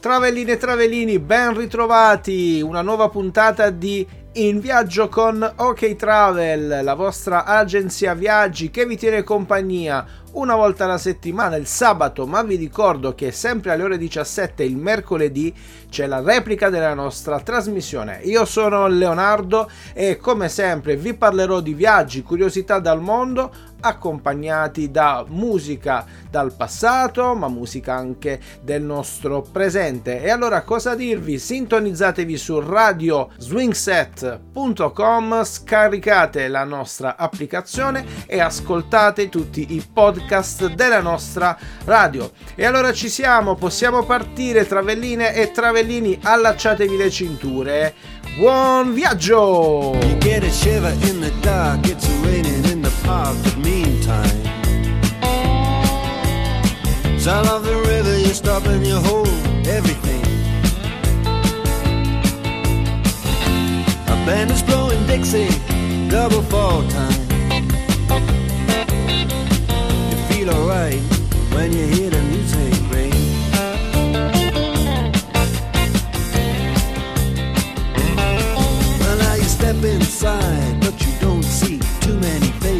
Travelline e Travellini, ben ritrovati! Una nuova puntata di In Viaggio con OK Travel, la vostra agenzia viaggi che vi tiene compagnia una volta alla settimana il sabato, ma vi ricordo che sempre alle ore 17 il mercoledì c'è la replica della nostra trasmissione. Io sono Leonardo e come sempre vi parlerò di viaggi, curiosità dal mondo, accompagnati da musica dal passato, ma musica anche del nostro presente. E allora cosa dirvi? Sintonizzatevi su radio swingset.com, scaricate la nostra applicazione e ascoltate tutti i podcast della nostra radio. E allora ci siamo, possiamo partire travelline e travellini, allacciatevi le cinture. Buon viaggio! Park, but meantime Sound of the river, you stop and you hold everything. A band is blowing Dixie, double fall time. You feel alright when you hear the music rain you step inside, but you don't see too many faces.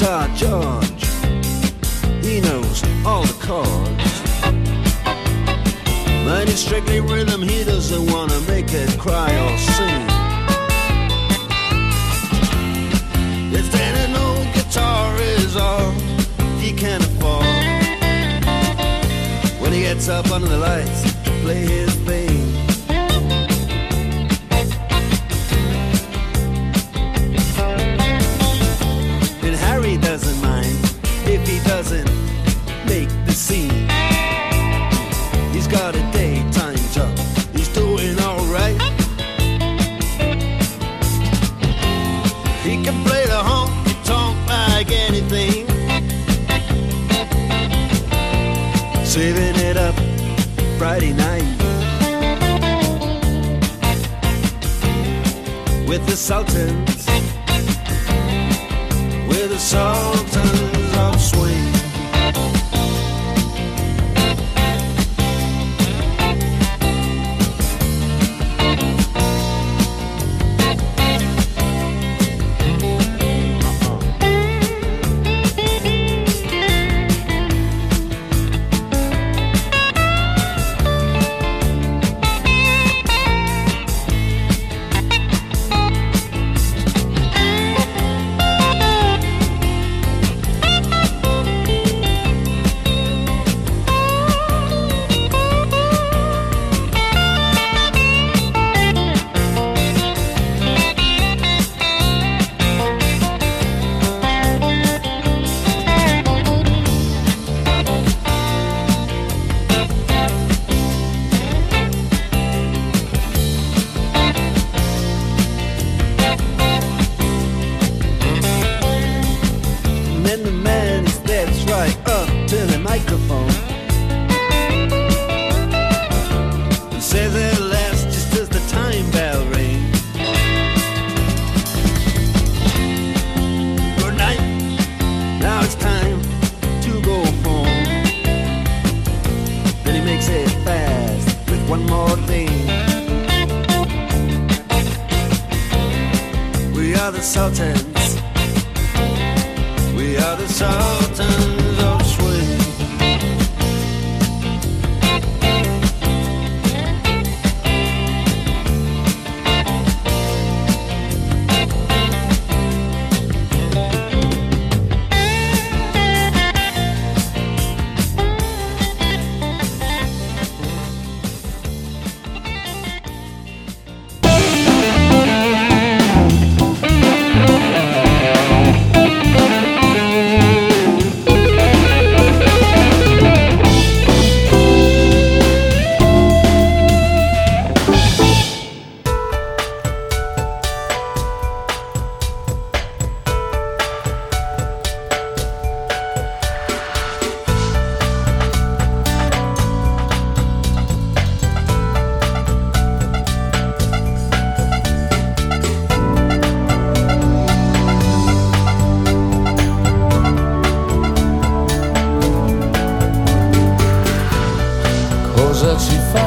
Guitar George, he knows all the chords. But it's strictly rhythm, he doesn't wanna make it cry or sing. If there ain't no guitar is all he can afford. When he gets up under the lights to play his thing. With the Sultans, with the Sultans pode fazer.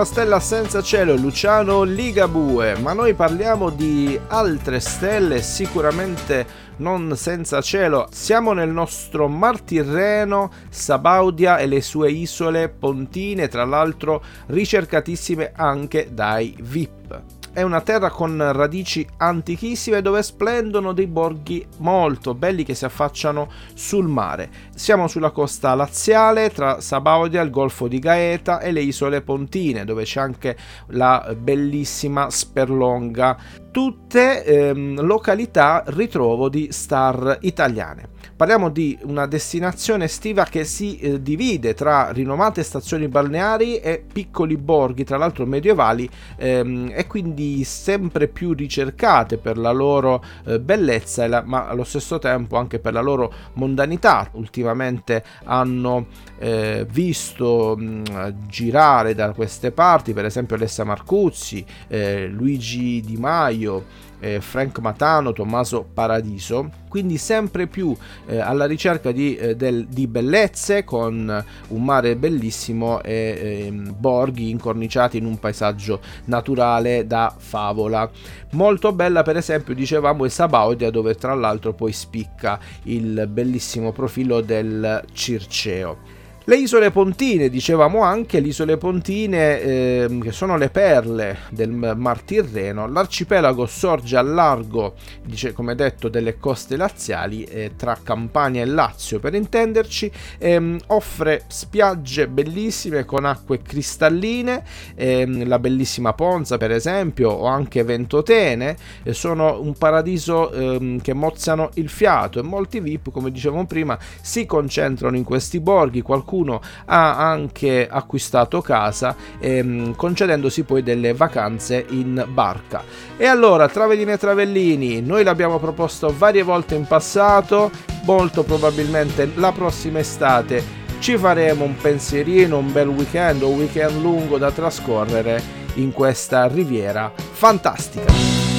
Piccola stella senza cielo, Luciano Ligabue, ma noi parliamo di altre stelle sicuramente non senza cielo. Siamo nel nostro Mar Tirreno, Sabaudia e le sue isole pontine, tra l'altro ricercatissime anche dai VIP. È una terra con radici antichissime dove splendono dei borghi molto belli che si affacciano sul mare. Siamo sulla costa laziale tra Sabaudia, il golfo di Gaeta e le isole Pontine dove c'è anche la bellissima Sperlonga. Tutte ehm, località ritrovo di star italiane. Parliamo di una destinazione estiva che si eh, divide tra rinomate stazioni balneari e piccoli borghi, tra l'altro medievali, ehm, e quindi sempre più ricercate per la loro eh, bellezza, la- ma allo stesso tempo anche per la loro mondanità. Ultimamente hanno eh, visto mh, girare da queste parti, per esempio Alessa Marcuzzi, eh, Luigi Di Maio eh, Frank Matano, Tommaso Paradiso, quindi sempre più eh, alla ricerca di, eh, del, di, bellezze con un mare bellissimo e ehm, borghi incorniciati in un paesaggio naturale da favola. Molto bella per esempio dicevamo è Sabaudia dove tra l'altro poi spicca il bellissimo profilo del Circeo. Le isole Pontine, dicevamo anche, le isole Pontine eh, che sono le perle del Mar Tirreno, l'arcipelago sorge a largo, dice, come detto, delle coste laziali eh, tra Campania e Lazio per intenderci, ehm, offre spiagge bellissime con acque cristalline, ehm, la bellissima Ponza per esempio o anche Ventotene, eh, sono un paradiso ehm, che mozzano il fiato e molti VIP, come dicevamo prima, si concentrano in questi borghi, qualcuno qualcuno ha anche acquistato casa ehm, concedendosi poi delle vacanze in barca. E allora, Travellini e Travellini, noi l'abbiamo proposto varie volte in passato, molto probabilmente la prossima estate ci faremo un pensierino, un bel weekend un weekend lungo da trascorrere in questa riviera fantastica.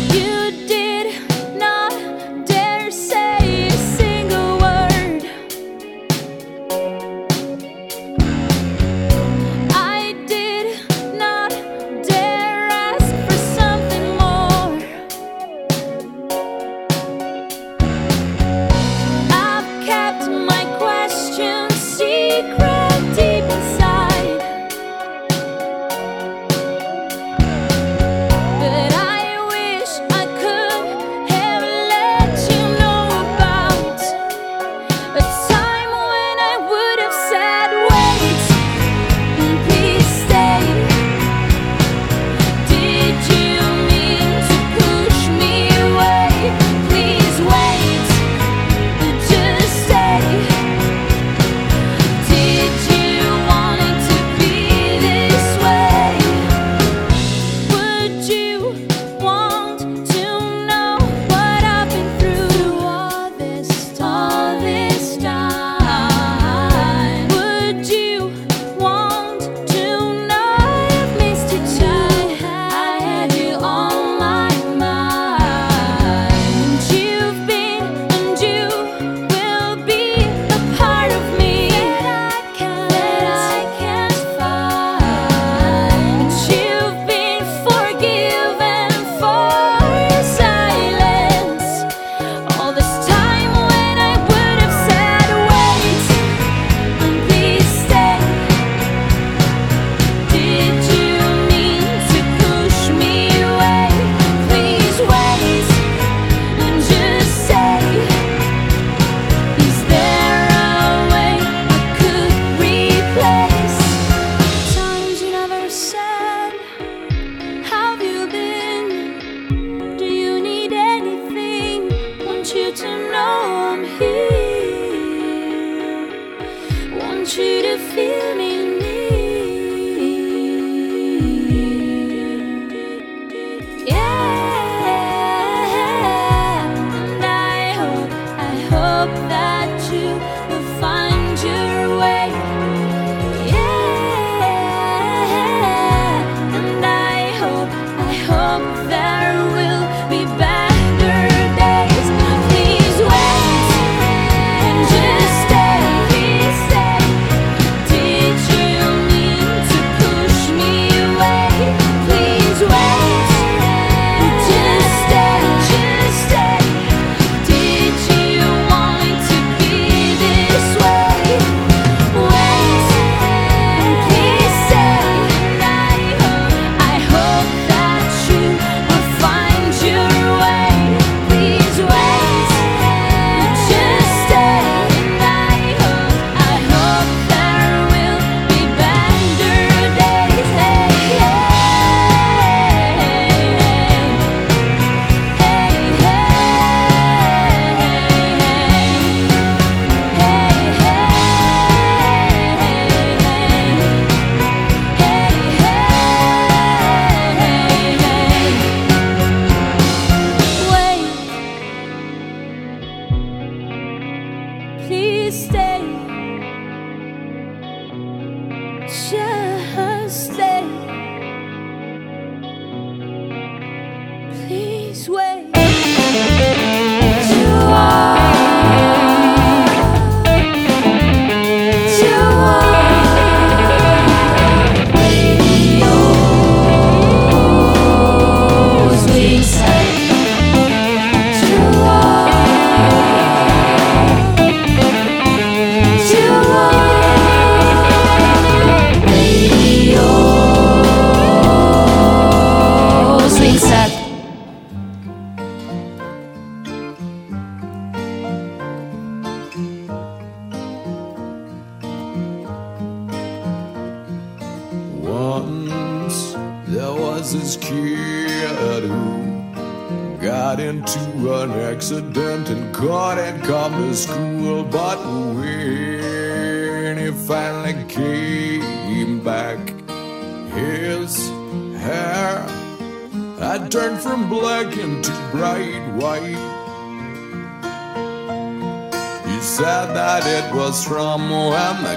Said that it was from when the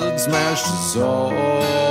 had smashed his soul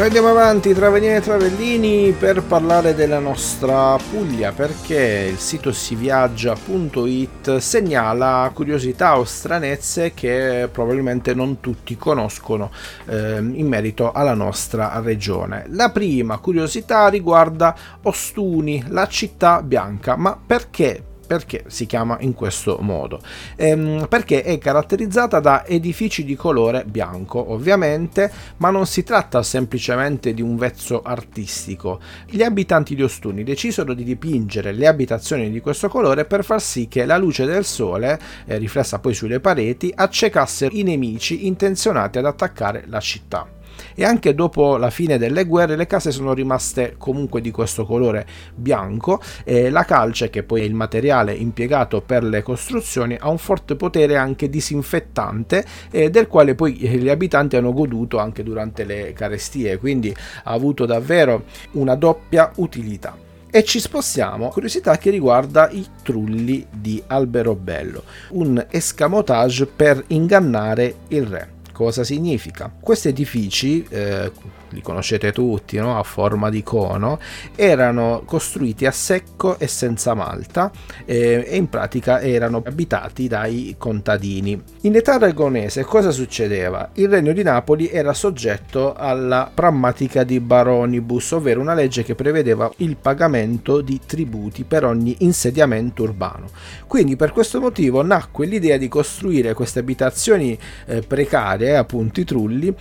noi andiamo avanti tra Venire e Travellini per parlare della nostra Puglia perché il sito siviaggia.it segnala curiosità o stranezze che probabilmente non tutti conoscono ehm, in merito alla nostra regione. La prima curiosità riguarda Ostuni, la città bianca, ma perché? Perché si chiama in questo modo? Ehm, perché è caratterizzata da edifici di colore bianco, ovviamente, ma non si tratta semplicemente di un vezzo artistico. Gli abitanti di Ostuni decisero di dipingere le abitazioni di questo colore per far sì che la luce del sole, eh, riflessa poi sulle pareti, accecasse i nemici intenzionati ad attaccare la città e anche dopo la fine delle guerre le case sono rimaste comunque di questo colore bianco e la calce che poi è il materiale impiegato per le costruzioni ha un forte potere anche disinfettante eh, del quale poi gli abitanti hanno goduto anche durante le carestie quindi ha avuto davvero una doppia utilità e ci spostiamo curiosità che riguarda i trulli di Alberobello, un escamotage per ingannare il re. Cosa significa? Questi edifici, eh, li conoscete tutti, no? a forma di cono, erano costruiti a secco e senza malta eh, e in pratica erano abitati dai contadini. In età aragonese cosa succedeva? Il regno di Napoli era soggetto alla prammatica di baronibus, ovvero una legge che prevedeva il pagamento di tributi per ogni insediamento urbano. Quindi per questo motivo nacque l'idea di costruire queste abitazioni eh, precarie, appunto i trulli,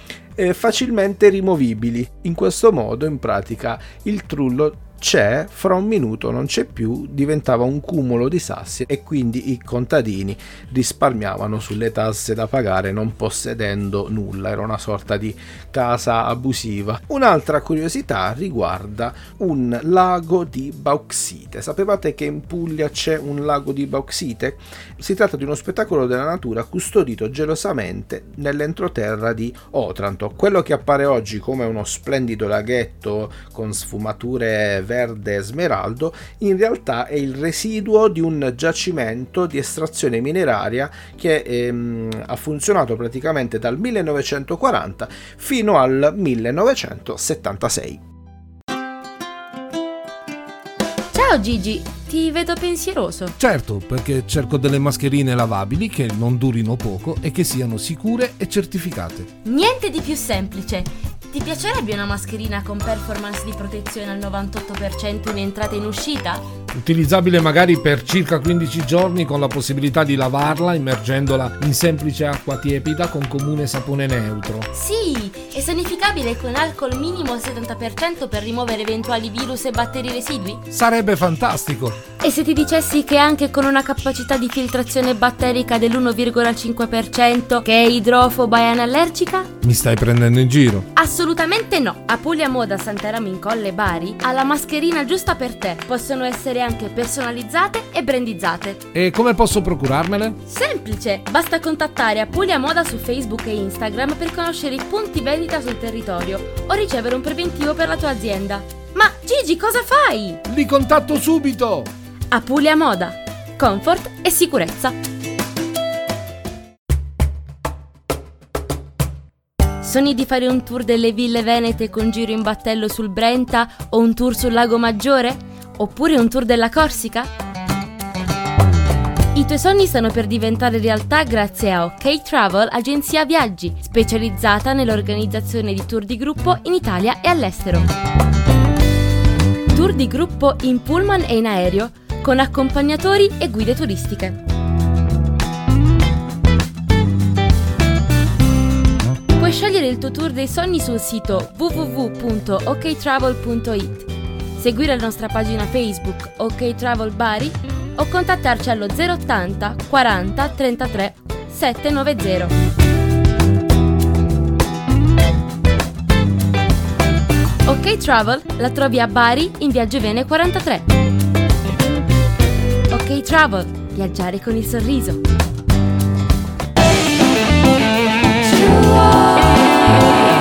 facilmente rimovibili. In questo modo, in pratica, il trullo c'è, fra un minuto non c'è più, diventava un cumulo di sassi e quindi i contadini risparmiavano sulle tasse da pagare non possedendo nulla, era una sorta di casa abusiva. Un'altra curiosità riguarda un lago di bauxite. Sapevate che in Puglia c'è un lago di bauxite? Si tratta di uno spettacolo della natura custodito gelosamente nell'entroterra di Otranto. Quello che appare oggi come uno splendido laghetto con sfumature verde smeraldo, in realtà è il residuo di un giacimento di estrazione mineraria che ehm, ha funzionato praticamente dal 1940 fino al 1976. Ciao Gigi, ti vedo pensieroso. Certo, perché cerco delle mascherine lavabili che non durino poco e che siano sicure e certificate. Niente di più semplice. Ti piacerebbe una mascherina con performance di protezione al 98% in entrata e in uscita? Utilizzabile magari per circa 15 giorni con la possibilità di lavarla immergendola in semplice acqua tiepida con comune sapone neutro. Sì, e sanificabile con alcol minimo al 70% per rimuovere eventuali virus e batteri residui? Sarebbe fantastico! E se ti dicessi che anche con una capacità di filtrazione batterica dell'1,5% che è idrofoba e anallergica? Mi stai prendendo in giro? Assolutamente no! A Puglia Moda Santaramo in Colle Bari ha la mascherina giusta per te. Possono essere anche personalizzate e brandizzate. E come posso procurarmele? Semplice! Basta contattare Apulia Moda su Facebook e Instagram per conoscere i punti vendita sul territorio o ricevere un preventivo per la tua azienda. Ma Gigi, cosa fai? Li contatto subito! Apulia Moda. Comfort e sicurezza. Sogni di fare un tour delle ville venete con giro in battello sul Brenta o un tour sul Lago Maggiore? Oppure un tour della Corsica? I tuoi sogni stanno per diventare realtà grazie a OK Travel, agenzia viaggi, specializzata nell'organizzazione di tour di gruppo in Italia e all'estero. Tour di gruppo in pullman e in aereo, con accompagnatori e guide turistiche. Puoi scegliere il tuo tour dei sogni sul sito www.oktravel.it, seguire la nostra pagina Facebook OK Travel Bari o contattarci allo 080 40 33 790. OK Travel la trovi a Bari in via Giovene 43. OK Travel, viaggiare con il sorriso. Swing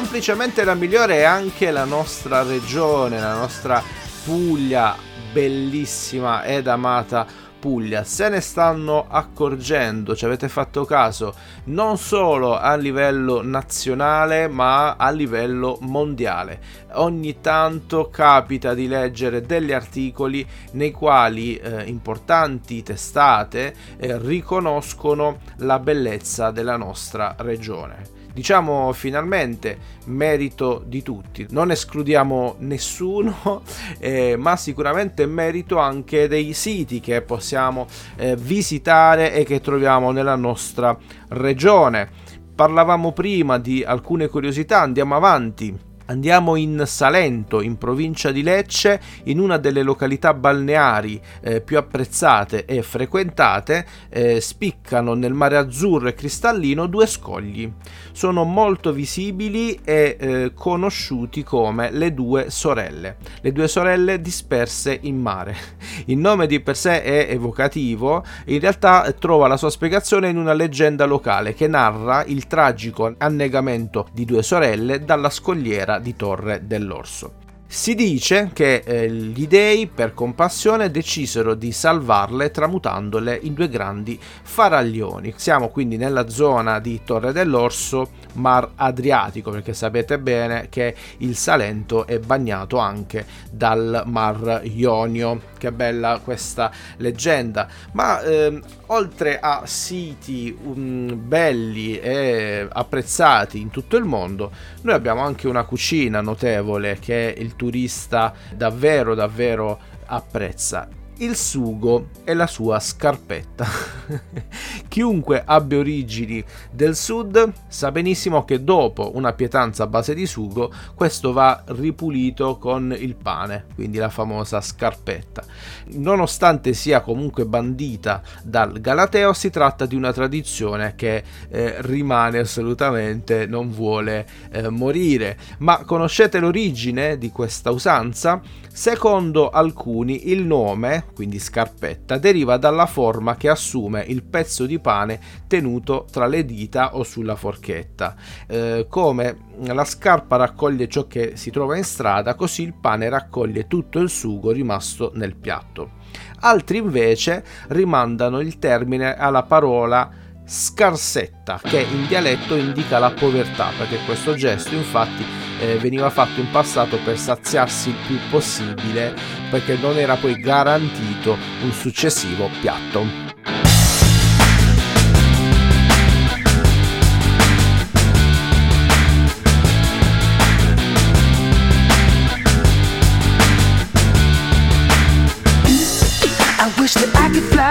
semplicemente la migliore è anche la nostra regione, la nostra Puglia, bellissima ed amata Puglia se ne stanno accorgendo, ci avete fatto caso, non solo a livello nazionale ma a livello mondiale. Ogni tanto capita di leggere degli articoli nei quali eh, importanti testate eh, riconoscono la bellezza della nostra regione diciamo finalmente merito di tutti. Non escludiamo nessuno eh, ma sicuramente merito anche dei siti che possiamo eh, visitare e che troviamo nella nostra regione. Parlavamo prima di alcune curiosità andiamo avanti Andiamo in Salento, in provincia di Lecce, in una delle località balneari eh, più apprezzate e frequentate, eh, spiccano nel mare azzurro e cristallino due scogli. Sono molto visibili e eh, conosciuti come le due sorelle, le due sorelle disperse in mare. Il nome di per sé è evocativo, in realtà trova la sua spiegazione in una leggenda locale che narra il tragico annegamento di due sorelle dalla scogliera di Torre dell'Orso. Si dice che eh, gli dei, per compassione, decisero di salvarle tramutandole in due grandi faraglioni. Siamo quindi nella zona di Torre dell'Orso, Mar Adriatico, perché sapete bene che il Salento è bagnato anche dal Mar Ionio. Che bella questa leggenda. Ma ehm, oltre a siti um, belli e apprezzati in tutto il mondo, noi abbiamo anche una cucina notevole che il turista davvero davvero apprezza il sugo e la sua scarpetta. Chiunque abbia origini del sud sa benissimo che dopo una pietanza a base di sugo questo va ripulito con il pane, quindi la famosa scarpetta. Nonostante sia comunque bandita dal Galateo, si tratta di una tradizione che eh, rimane assolutamente, non vuole eh, morire. Ma conoscete l'origine di questa usanza? Secondo alcuni il nome quindi scarpetta, deriva dalla forma che assume il pezzo di pane tenuto tra le dita o sulla forchetta. Eh, come la scarpa raccoglie ciò che si trova in strada, così il pane raccoglie tutto il sugo rimasto nel piatto. Altri invece rimandano il termine alla parola scarsetta, che in dialetto indica la povertà, perché questo gesto infatti eh, veniva fatto in passato per saziarsi il più possibile, perché non era poi garantito un successivo piatto. I wish that I could fly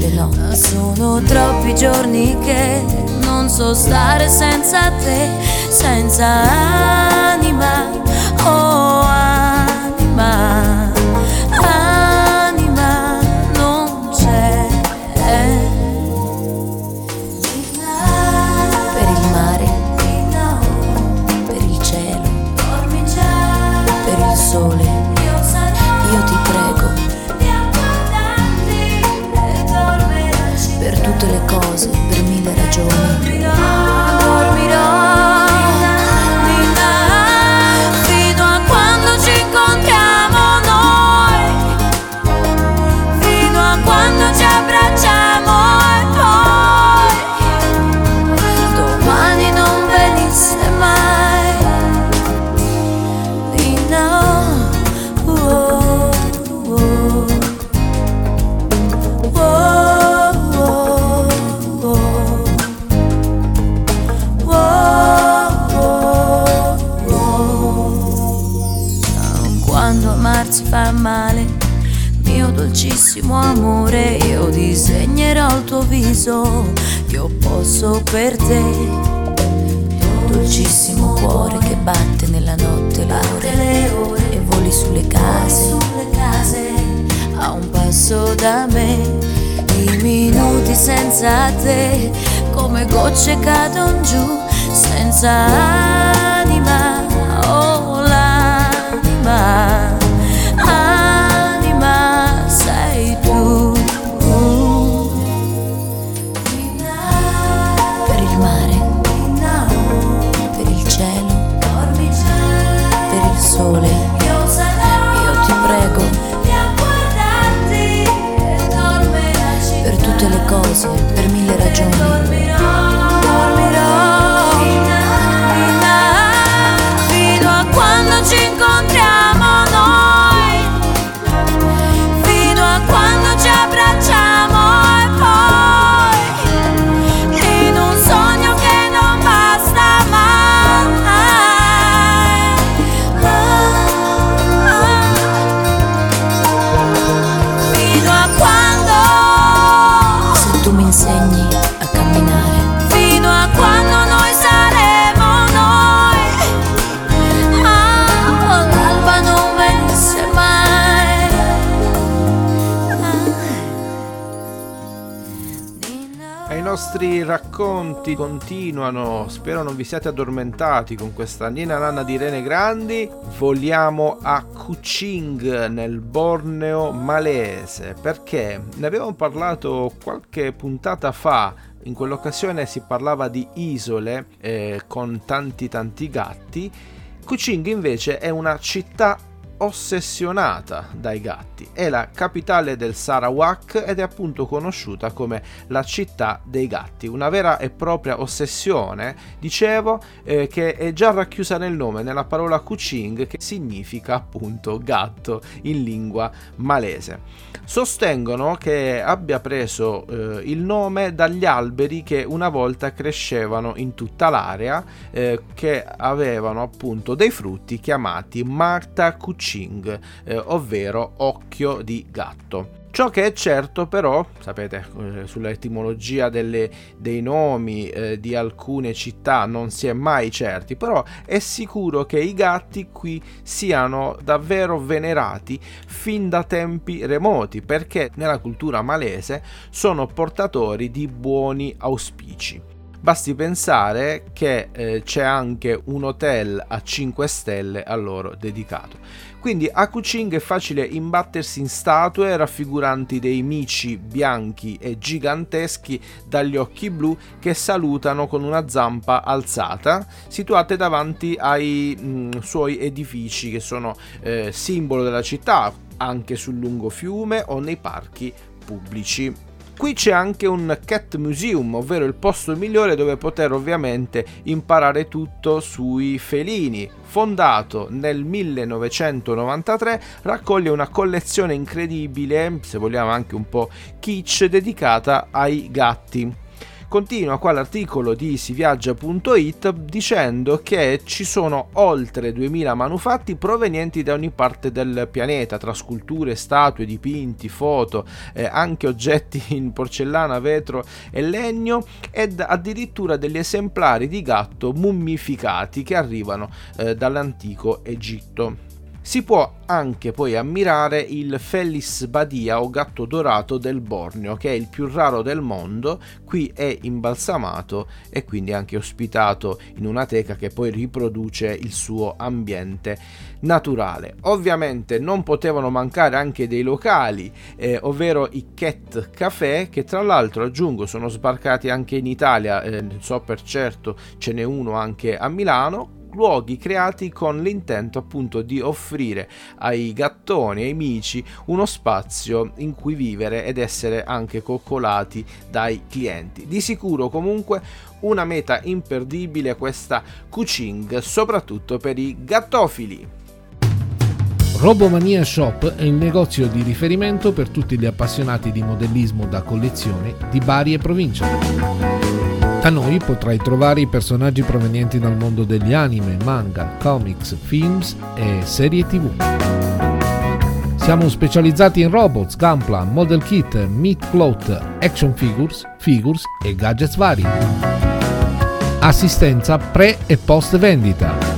e no. Sono troppi giorni che non so stare senza te, senza anima, oh anima viso, io posso per te. Dolcissimo cuore che batte nella notte le ore e voli sulle case, a un passo da me, i minuti senza te, come gocce cadono giù, senza racconti continuano, spero non vi siate addormentati con questa Nina Nanna di Rene Grandi. Voliamo a Kuching nel Borneo malese perché ne avevamo parlato qualche puntata fa. In quell'occasione si parlava di isole eh, con tanti tanti gatti. Kuching invece è una città ossessionata dai gatti. È la capitale del Sarawak ed è appunto conosciuta come la città dei gatti. Una vera e propria ossessione, dicevo, eh, che è già racchiusa nel nome, nella parola Kuching, che significa appunto gatto in lingua malese. Sostengono che abbia preso eh, il nome dagli alberi che una volta crescevano in tutta l'area, eh, che avevano appunto dei frutti chiamati Marta Kuching, eh, ovvero occhio di gatto. Ciò che è certo però, sapete, eh, sull'etimologia delle- dei nomi eh, di alcune città non si è mai certi, però è sicuro che i gatti qui siano davvero venerati fin da tempi remoti, perché nella cultura malese sono portatori di buoni auspici. Basti pensare che eh, c'è anche un hotel a 5 stelle a loro dedicato. Quindi a Kuching è facile imbattersi in statue raffiguranti dei mici bianchi e giganteschi dagli occhi blu che salutano con una zampa alzata, situate davanti ai mh, suoi edifici che sono eh, simbolo della città, anche sul lungo fiume o nei parchi pubblici. Qui c'è anche un Cat Museum, ovvero il posto migliore dove poter ovviamente imparare tutto sui felini. Fondato nel 1993, raccoglie una collezione incredibile, se vogliamo anche un po' kitsch, dedicata ai gatti. Continua qua l'articolo di siviaggia.it dicendo che ci sono oltre 2000 manufatti provenienti da ogni parte del pianeta, tra sculture, statue, dipinti, foto, eh, anche oggetti in porcellana, vetro e legno ed addirittura degli esemplari di gatto mummificati che arrivano eh, dall'antico Egitto. Si può anche poi ammirare il Felis badia o gatto dorato del Borneo, che è il più raro del mondo, qui è imbalsamato e quindi anche ospitato in una teca che poi riproduce il suo ambiente naturale. Ovviamente non potevano mancare anche dei locali, eh, ovvero i Cat Café, che tra l'altro aggiungo sono sbarcati anche in Italia, eh, so per certo ce n'è uno anche a Milano, luoghi creati con l'intento appunto di offrire ai gattoni, ai mici, uno spazio in cui vivere ed essere anche coccolati dai clienti. Di sicuro comunque una meta imperdibile questa Kuching, soprattutto per i gattofili. Robomania Shop è il negozio di riferimento per tutti gli appassionati di modellismo da collezione di Bari e provincia. Da noi potrai trovare i personaggi provenienti dal mondo degli anime, manga, comics, films e serie tv. Siamo specializzati in robots, gunplan, model kit, meat float, action figures, figures e gadgets vari. Assistenza pre e post vendita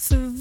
So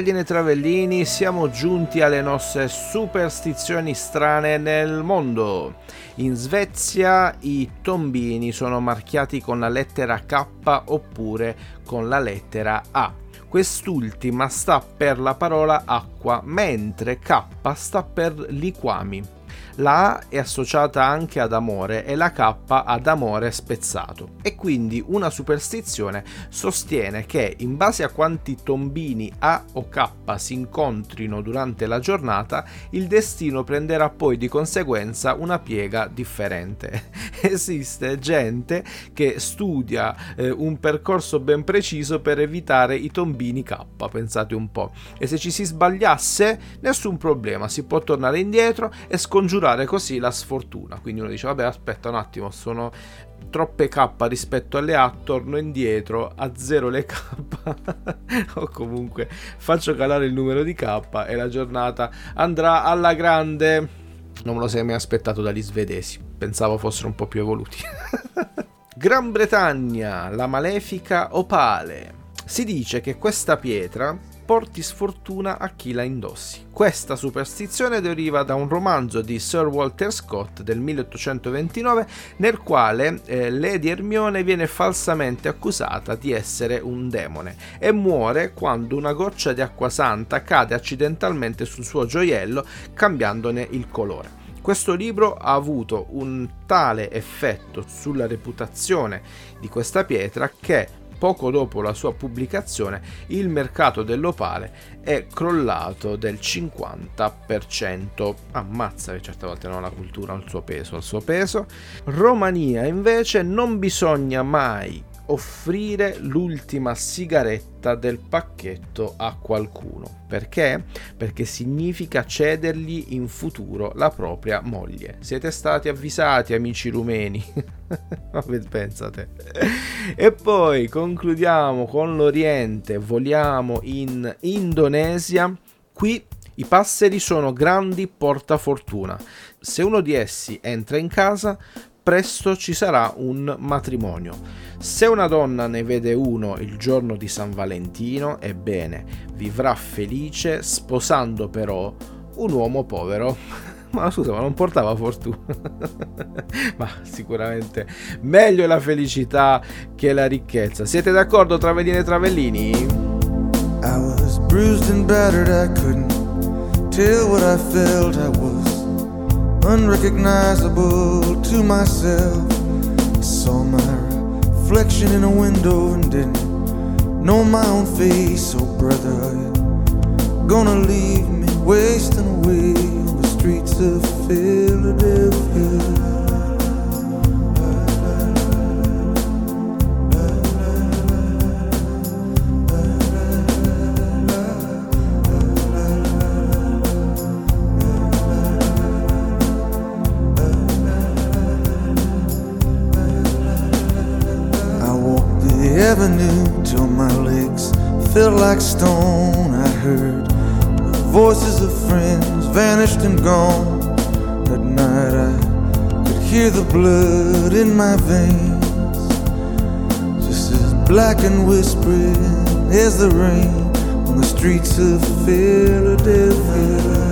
E Travellini e Travellini, siamo giunti alle nostre superstizioni strane nel mondo. In Svezia i tombini sono marchiati con la lettera K oppure con la lettera A. Quest'ultima sta per la parola acqua, mentre K sta per liquami. La A è associata anche ad amore e la K ad amore spezzato. E quindi una superstizione sostiene che in base a quanti tombini A o K si incontrino durante la giornata, il destino prenderà poi di conseguenza una piega differente. Esiste gente che studia eh, un percorso ben preciso per evitare i tombini K, pensate un po'. E se ci si sbagliasse, nessun problema, si può tornare indietro e scongiurare così la sfortuna. Quindi uno dice, vabbè, aspetta un attimo, sono troppe K rispetto alle A, torno indietro, a zero le K o comunque faccio calare il numero di K e la giornata andrà alla grande. Non me lo sei mai aspettato dagli svedesi, pensavo fossero un po' più evoluti. Gran Bretagna, la malefica opale. Si dice che questa pietra porti sfortuna a chi la indossi. Questa superstizione deriva da un romanzo di Sir Walter Scott del 1829 nel quale eh, Lady Hermione viene falsamente accusata di essere un demone e muore quando una goccia di acqua santa cade accidentalmente sul suo gioiello cambiandone il colore. Questo libro ha avuto un tale effetto sulla reputazione di questa pietra che poco dopo la sua pubblicazione il mercato dell'opale è crollato del 50%. Ammazza che certe volte no, la cultura ha il suo peso, il suo peso. Romania invece non bisogna mai offrire l'ultima sigaretta del pacchetto a qualcuno. Perché? Perché significa cedergli in futuro la propria moglie. Siete stati avvisati, amici rumeni. Pensate. E poi concludiamo con l'Oriente, voliamo in Indonesia. Qui i passeri sono grandi portafortuna. Se uno di essi entra in casa, presto ci sarà un matrimonio. Se una donna ne vede uno il giorno di San Valentino, ebbene, vivrà felice sposando però un uomo povero. Ma scusa, ma non portava fortuna. ma sicuramente meglio la felicità che la ricchezza. Siete d'accordo, Travellini e Travellini? I was bruised and battered, I couldn't Till what I felt I was unrecognizable to myself. I saw my reflection in a window and didn't know my own face. Oh, brother, are gonna leave me wasting away on the streets of Philadelphia? Vanished and gone. That night I could hear the blood in my veins, just as black and whispering as the rain on the streets of Philadelphia.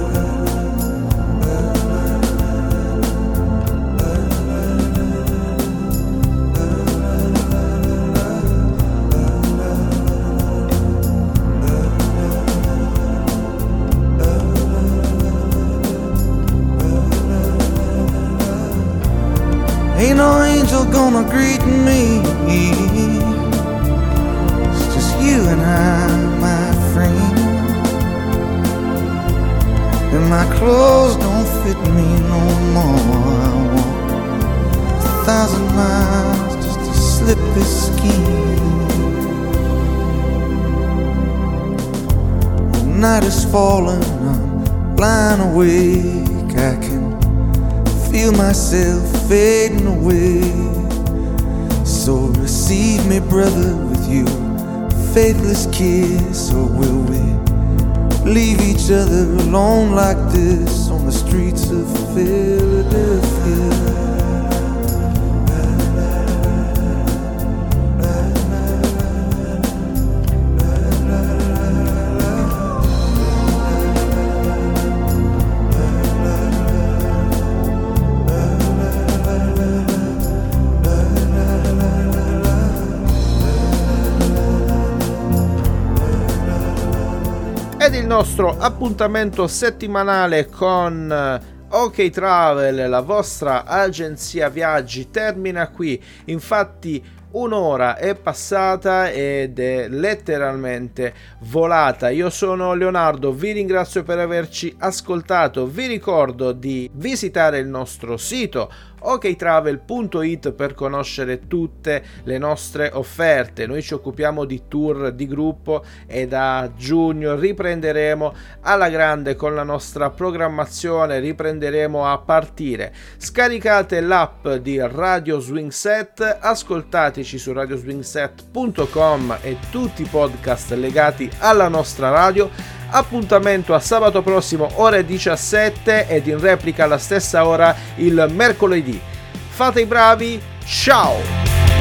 Falling, I'm lying awake. I can feel myself fading away. So receive me, brother, with you, faithless kiss, or will we leave each other alone like this on the streets of Philadelphia? Nostro appuntamento settimanale con eh, OK Travel, la vostra agenzia viaggi, termina qui. Infatti un'ora è passata ed è letteralmente volata. Io sono Leonardo, vi ringrazio per averci ascoltato. Vi ricordo di visitare il nostro sito oktravel.it per conoscere tutte le nostre offerte. Noi ci occupiamo di tour di gruppo e da giugno riprenderemo alla grande con la nostra programmazione, riprenderemo a partire. Scaricate l'app di Radio Swing Set, ascoltateci su radioswingset.com e tutti i podcast legati alla nostra radio. Appuntamento a sabato prossimo ore 17 ed in replica alla stessa ora il mercoledì. Fate i bravi, ciao!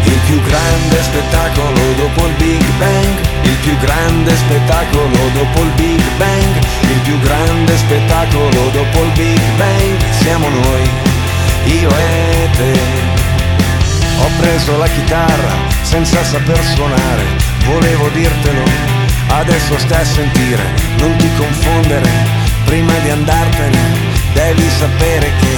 Il più grande spettacolo dopo il Big Bang, il più grande spettacolo dopo il Big Bang, il più grande spettacolo dopo il Big Bang, siamo noi, io e te. Ho preso la chitarra senza saper suonare, volevo dirtelo, adesso stai a sentire, non ti confondere, prima di andartene devi sapere che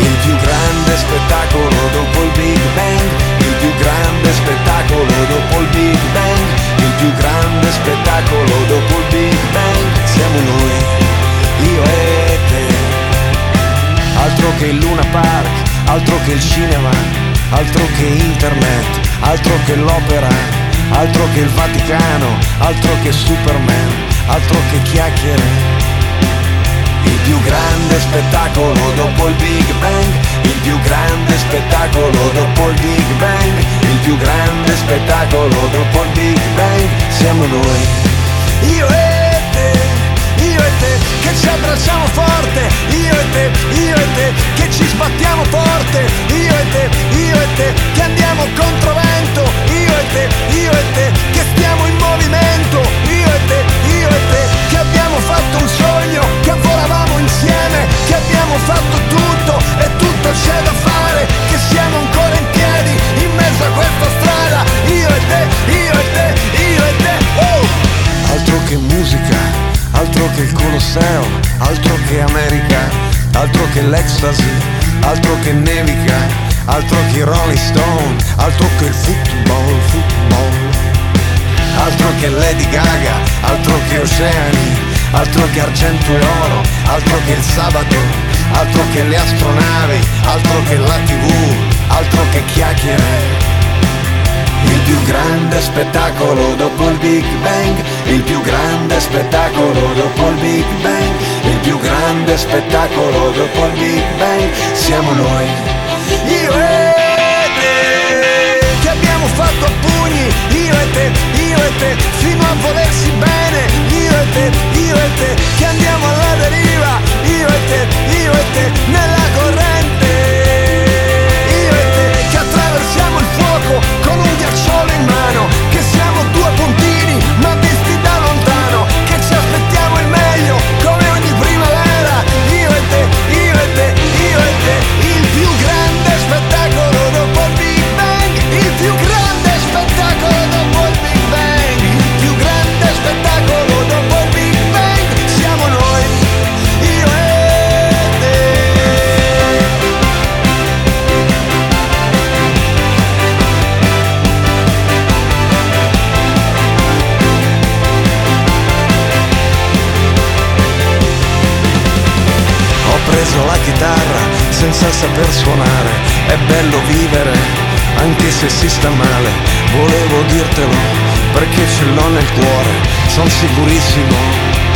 il più grande spettacolo dopo il Big Bang, il più grande spettacolo dopo il Big Bang, il più grande spettacolo dopo il Big Bang, siamo noi, io e te. Altro che il Luna Park, altro che il cinema, altro che internet, altro che l'opera, altro che il Vaticano, altro che Superman, altro che chiacchiere. Il più grande spettacolo dopo il Big Bang, il più grande spettacolo dopo il Big Bang, il più grande spettacolo dopo il Big Bang, siamo noi. Io e te, io e te, che ci abbracciamo forte, io e te, io e te, che ci sbattiamo forte, io e te, io e te, che andiamo contro vento, te, io e te, che stiamo in movimento, io e te, io e te, che abbiamo fatto un sogno, che volavamo insieme, che abbiamo fatto tutto e tutto c'è da fare, che siamo ancora in piedi in mezzo a questa strada, io e te, io e te, io e te, oh! Altro che musica, altro che il Colosseo, altro che America, altro che l'ecstasy, altro che nevica, altro che Rolling Stone, altro che il football, football, altro che Lady Gaga, altro che oceani, altro che argento e oro, altro che il sabato, altro che le astronavi, altro che la tv, altro che chiacchiere. Il più grande spettacolo dopo il Big Bang, il più grande spettacolo dopo il Big Bang, il più grande spettacolo dopo il Big Bang, siamo noi. Io e te, che abbiamo fatto a pugni, io e te, io e te, fino a volersi bene, io e te, io e te, che andiamo alla deriva, io e te, io e te, nella corrente. Io e te che attraversiamo il fuoco con un ghiacciolo in mano, chitarra senza saper suonare, è bello vivere, anche se si sta male. Volevo dirtelo perché ce l'ho nel cuore, sono sicurissimo